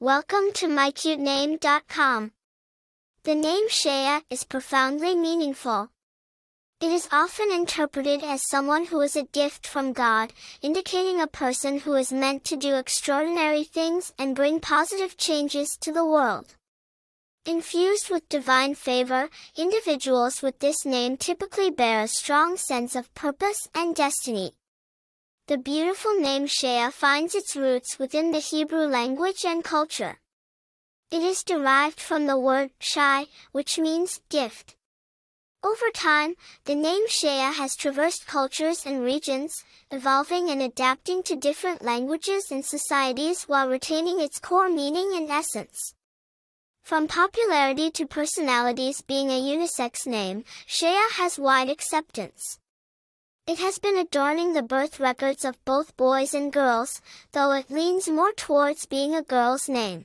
Welcome to mycutename.com. The name Shaya is profoundly meaningful. It is often interpreted as someone who is a gift from God, indicating a person who is meant to do extraordinary things and bring positive changes to the world. Infused with divine favor, individuals with this name typically bear a strong sense of purpose and destiny. The beautiful name Shaya finds its roots within the Hebrew language and culture. It is derived from the word shai, which means gift. Over time, the name Shaya has traversed cultures and regions, evolving and adapting to different languages and societies while retaining its core meaning and essence. From popularity to personalities being a unisex name, Shaya has wide acceptance. It has been adorning the birth records of both boys and girls, though it leans more towards being a girl's name.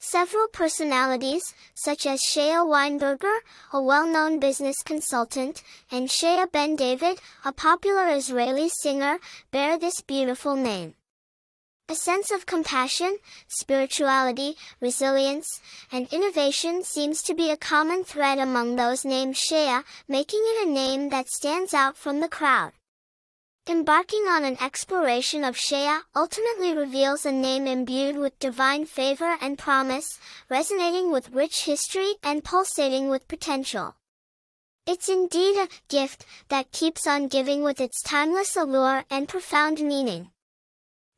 Several personalities, such as Shaya Weinberger, a well-known business consultant, and Shaya Ben David, a popular Israeli singer, bear this beautiful name. A sense of compassion, spirituality, resilience, and innovation seems to be a common thread among those named Shaya, making it a name that stands out from the crowd. Embarking on an exploration of Shaya ultimately reveals a name imbued with divine favor and promise, resonating with rich history and pulsating with potential. It's indeed a gift that keeps on giving with its timeless allure and profound meaning.